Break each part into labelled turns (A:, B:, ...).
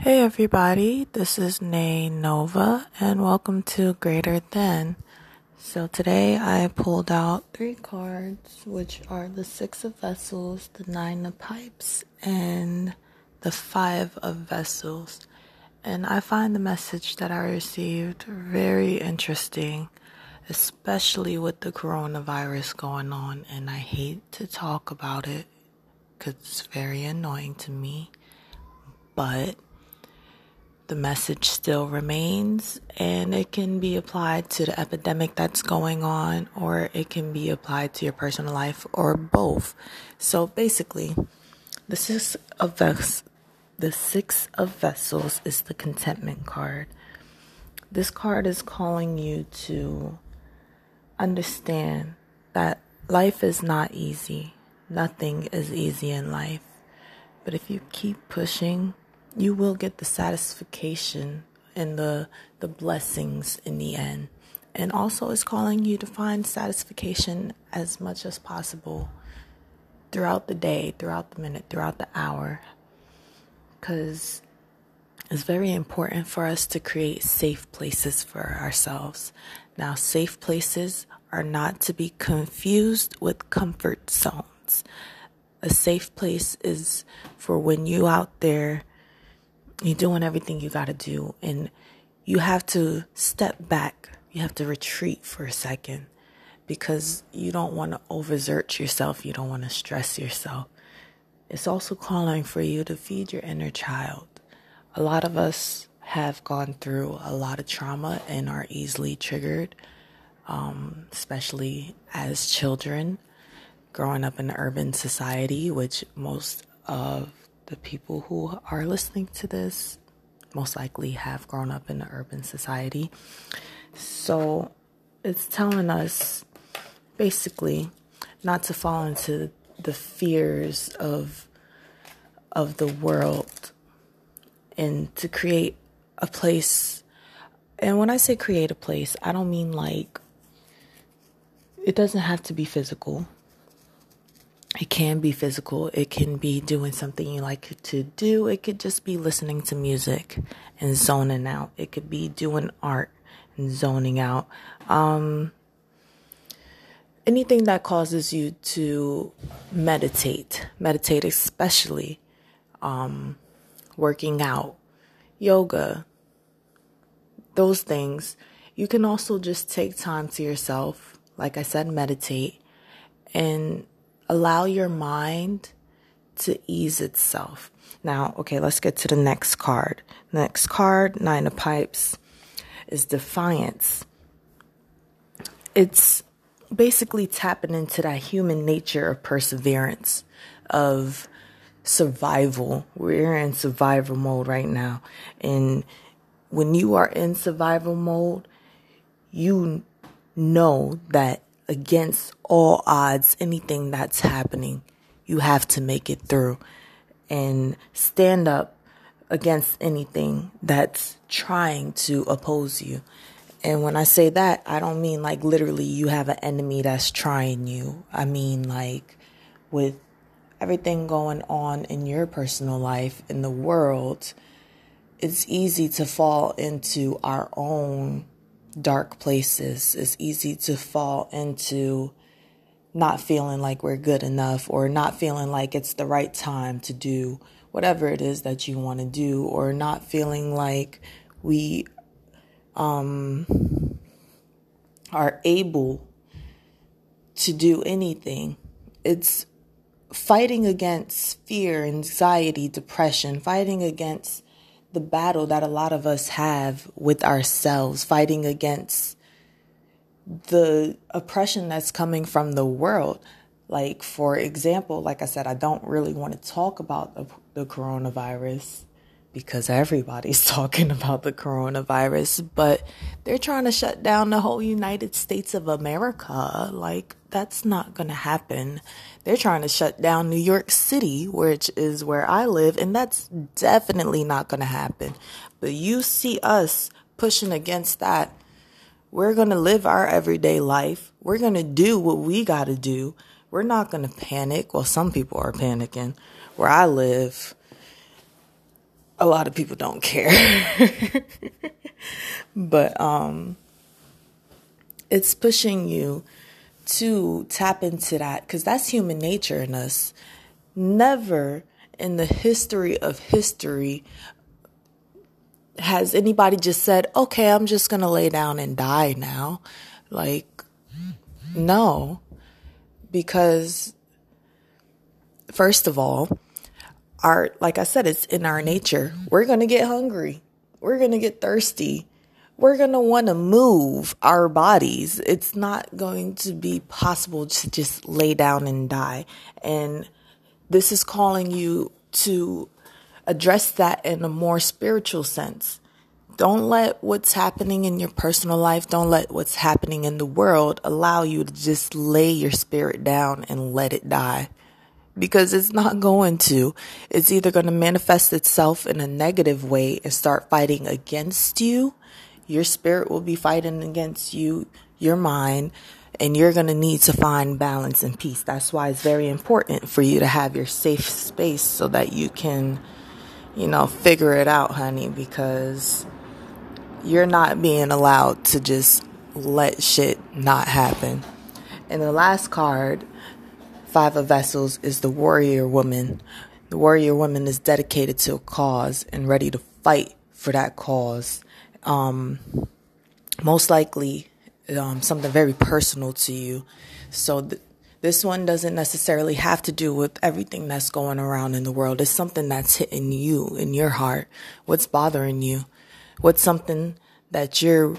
A: Hey everybody, this is Nay Nova and welcome to Greater Than. So today I pulled out three cards, which are the Six of Vessels, the Nine of Pipes, and the Five of Vessels. And I find the message that I received very interesting, especially with the coronavirus going on. And I hate to talk about it because it's very annoying to me. But the message still remains and it can be applied to the epidemic that's going on or it can be applied to your personal life or both. So basically, the six of ves- the six of vessels is the contentment card. This card is calling you to understand that life is not easy. Nothing is easy in life. But if you keep pushing you will get the satisfaction and the the blessings in the end. And also it's calling you to find satisfaction as much as possible throughout the day, throughout the minute, throughout the hour. Cuz it's very important for us to create safe places for ourselves. Now, safe places are not to be confused with comfort zones. A safe place is for when you out there you're doing everything you got to do, and you have to step back. You have to retreat for a second because you don't want to overexert yourself. You don't want to stress yourself. It's also calling for you to feed your inner child. A lot of us have gone through a lot of trauma and are easily triggered, um, especially as children growing up in an urban society, which most of the people who are listening to this most likely have grown up in an urban society. So it's telling us basically not to fall into the fears of of the world and to create a place and when I say create a place, I don't mean like it doesn't have to be physical. It can be physical. It can be doing something you like to do. It could just be listening to music and zoning out. It could be doing art and zoning out. Um, anything that causes you to meditate, meditate, especially um, working out, yoga, those things. You can also just take time to yourself. Like I said, meditate and allow your mind to ease itself. Now, okay, let's get to the next card. Next card, Nine of Pipes, is Defiance. It's basically tapping into that human nature of perseverance, of survival. We're in survival mode right now. And when you are in survival mode, you know that against all odds, anything that's happening, you have to make it through and stand up against anything that's trying to oppose you. And when I say that, I don't mean like literally you have an enemy that's trying you. I mean like with everything going on in your personal life, in the world, it's easy to fall into our own dark places. It's easy to fall into not feeling like we're good enough or not feeling like it's the right time to do whatever it is that you want to do or not feeling like we um, are able to do anything. It's fighting against fear, anxiety, depression, fighting against the battle that a lot of us have with ourselves, fighting against the oppression that's coming from the world. Like, for example, like I said, I don't really want to talk about the, the coronavirus because everybody's talking about the coronavirus, but they're trying to shut down the whole United States of America. Like, that's not going to happen. They're trying to shut down New York City, which is where I live, and that's definitely not going to happen. But you see us pushing against that. We're going to live our everyday life. We're going to do what we got to do. We're not going to panic. Well, some people are panicking. Where I live, a lot of people don't care. but um it's pushing you to tap into that because that's human nature in us. Never in the history of history has anybody just said, okay, I'm just going to lay down and die now. Like, no. Because, first of all, our, like I said, it's in our nature. We're going to get hungry. We're going to get thirsty we're going to want to move our bodies. It's not going to be possible to just lay down and die. And this is calling you to address that in a more spiritual sense. Don't let what's happening in your personal life, don't let what's happening in the world allow you to just lay your spirit down and let it die. Because it's not going to. It's either going to manifest itself in a negative way and start fighting against you your spirit will be fighting against you, your mind, and you're going to need to find balance and peace. That's why it's very important for you to have your safe space so that you can, you know, figure it out, honey, because you're not being allowed to just let shit not happen. And the last card, Five of Vessels, is the warrior woman. The warrior woman is dedicated to a cause and ready to fight for that cause um, most likely um, something very personal to you. So th- this one doesn't necessarily have to do with everything that's going around in the world. It's something that's hitting you in your heart. What's bothering you? What's something that you're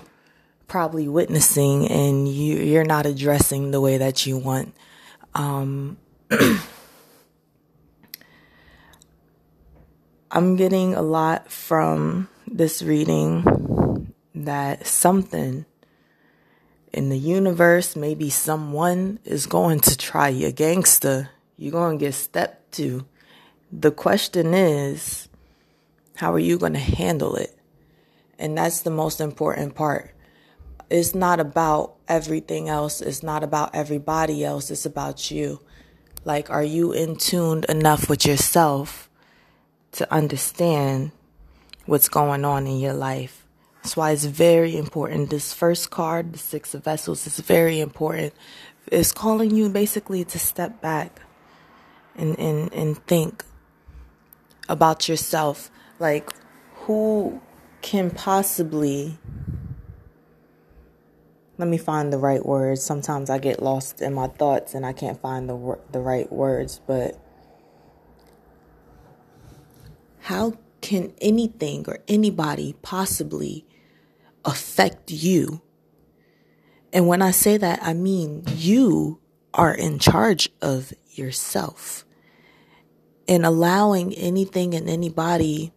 A: probably witnessing and you you're not addressing the way that you want. Um, I'm getting a lot from this reading that something in the universe, maybe someone is going to try you gangster. You're going to get stepped to. The question is, how are you going to handle it? And that's the most important part. It's not about everything else. It's not about everybody else. It's about you. Like, are you in tuned enough with yourself to understand what's going on in your life? That's why it's very important. This first card, the Six of Vessels, is very important. It's calling you basically to step back and, and, and think about yourself. Like, who can possibly. Let me find the right words. Sometimes I get lost in my thoughts and I can't find the the right words, but how can anything or anybody possibly affect you. And when I say that, I mean you are in charge of yourself. And allowing anything and anybody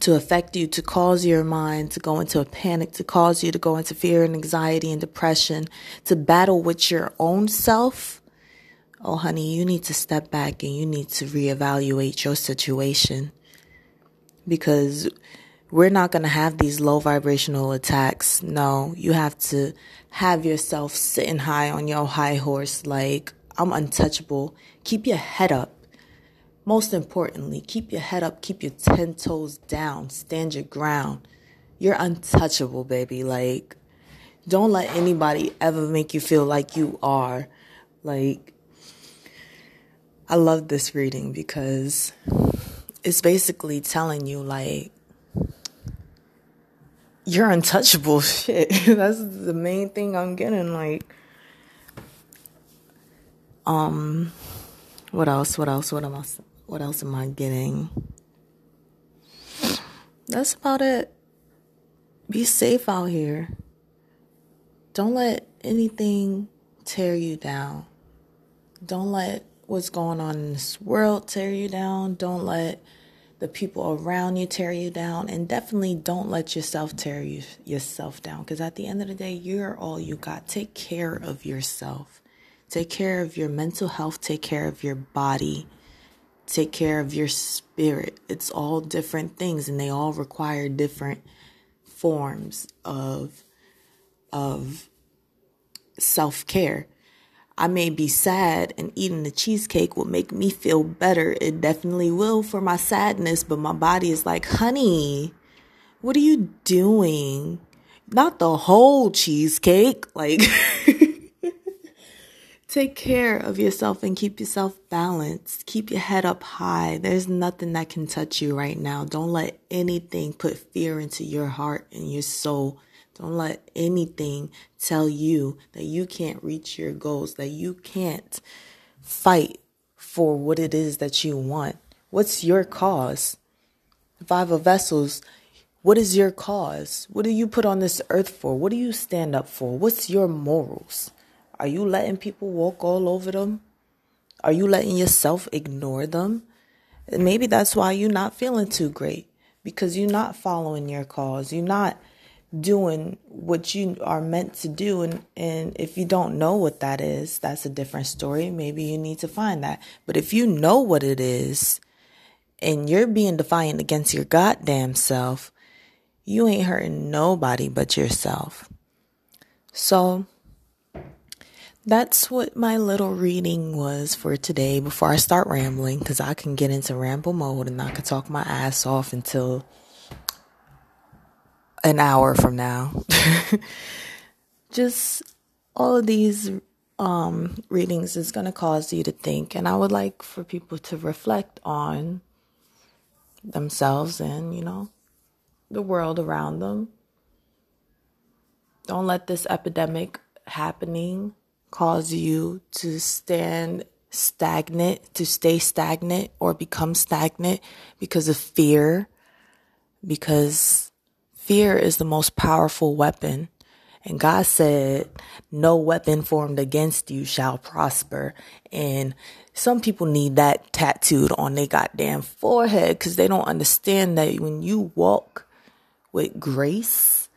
A: to affect you, to cause your mind to go into a panic, to cause you to go into fear and anxiety and depression, to battle with your own self. Oh, honey, you need to step back and you need to reevaluate your situation because we're not going to have these low vibrational attacks. No, you have to have yourself sitting high on your high horse, like, I'm untouchable. Keep your head up. Most importantly, keep your head up, keep your 10 toes down, stand your ground. You're untouchable, baby. Like, don't let anybody ever make you feel like you are. Like, I love this reading because it's basically telling you, like, you're untouchable shit. That's the main thing I'm getting. Like, um, what else? What else? What I? What else am I getting? That's about it. Be safe out here. Don't let anything tear you down. Don't let what's going on in this world tear you down. Don't let the people around you tear you down and definitely don't let yourself tear you, yourself down because at the end of the day you're all you got take care of yourself take care of your mental health take care of your body take care of your spirit it's all different things and they all require different forms of of self-care I may be sad and eating the cheesecake will make me feel better. It definitely will for my sadness, but my body is like, honey, what are you doing? Not the whole cheesecake. Like, take care of yourself and keep yourself balanced. Keep your head up high. There's nothing that can touch you right now. Don't let anything put fear into your heart and your soul. Don't let anything tell you that you can't reach your goals, that you can't fight for what it is that you want. What's your cause? Five of Vessels, what is your cause? What do you put on this earth for? What do you stand up for? What's your morals? Are you letting people walk all over them? Are you letting yourself ignore them? maybe that's why you're not feeling too great because you're not following your cause. You're not doing what you are meant to do and and if you don't know what that is that's a different story maybe you need to find that but if you know what it is and you're being defiant against your goddamn self you ain't hurting nobody but yourself so that's what my little reading was for today before I start rambling because I can get into ramble mode and I could talk my ass off until an hour from now. Just all of these um, readings is going to cause you to think, and I would like for people to reflect on themselves and, you know, the world around them. Don't let this epidemic happening cause you to stand stagnant, to stay stagnant or become stagnant because of fear, because Fear is the most powerful weapon. And God said, no weapon formed against you shall prosper. And some people need that tattooed on their goddamn forehead because they don't understand that when you walk with grace,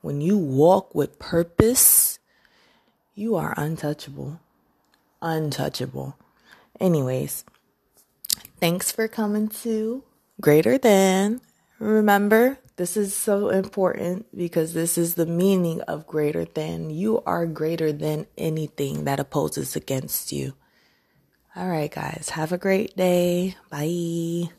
A: when you walk with purpose, you are untouchable. Untouchable. Anyways, thanks for coming to Greater Than. Remember, this is so important because this is the meaning of greater than. You are greater than anything that opposes against you. All right, guys, have a great day. Bye.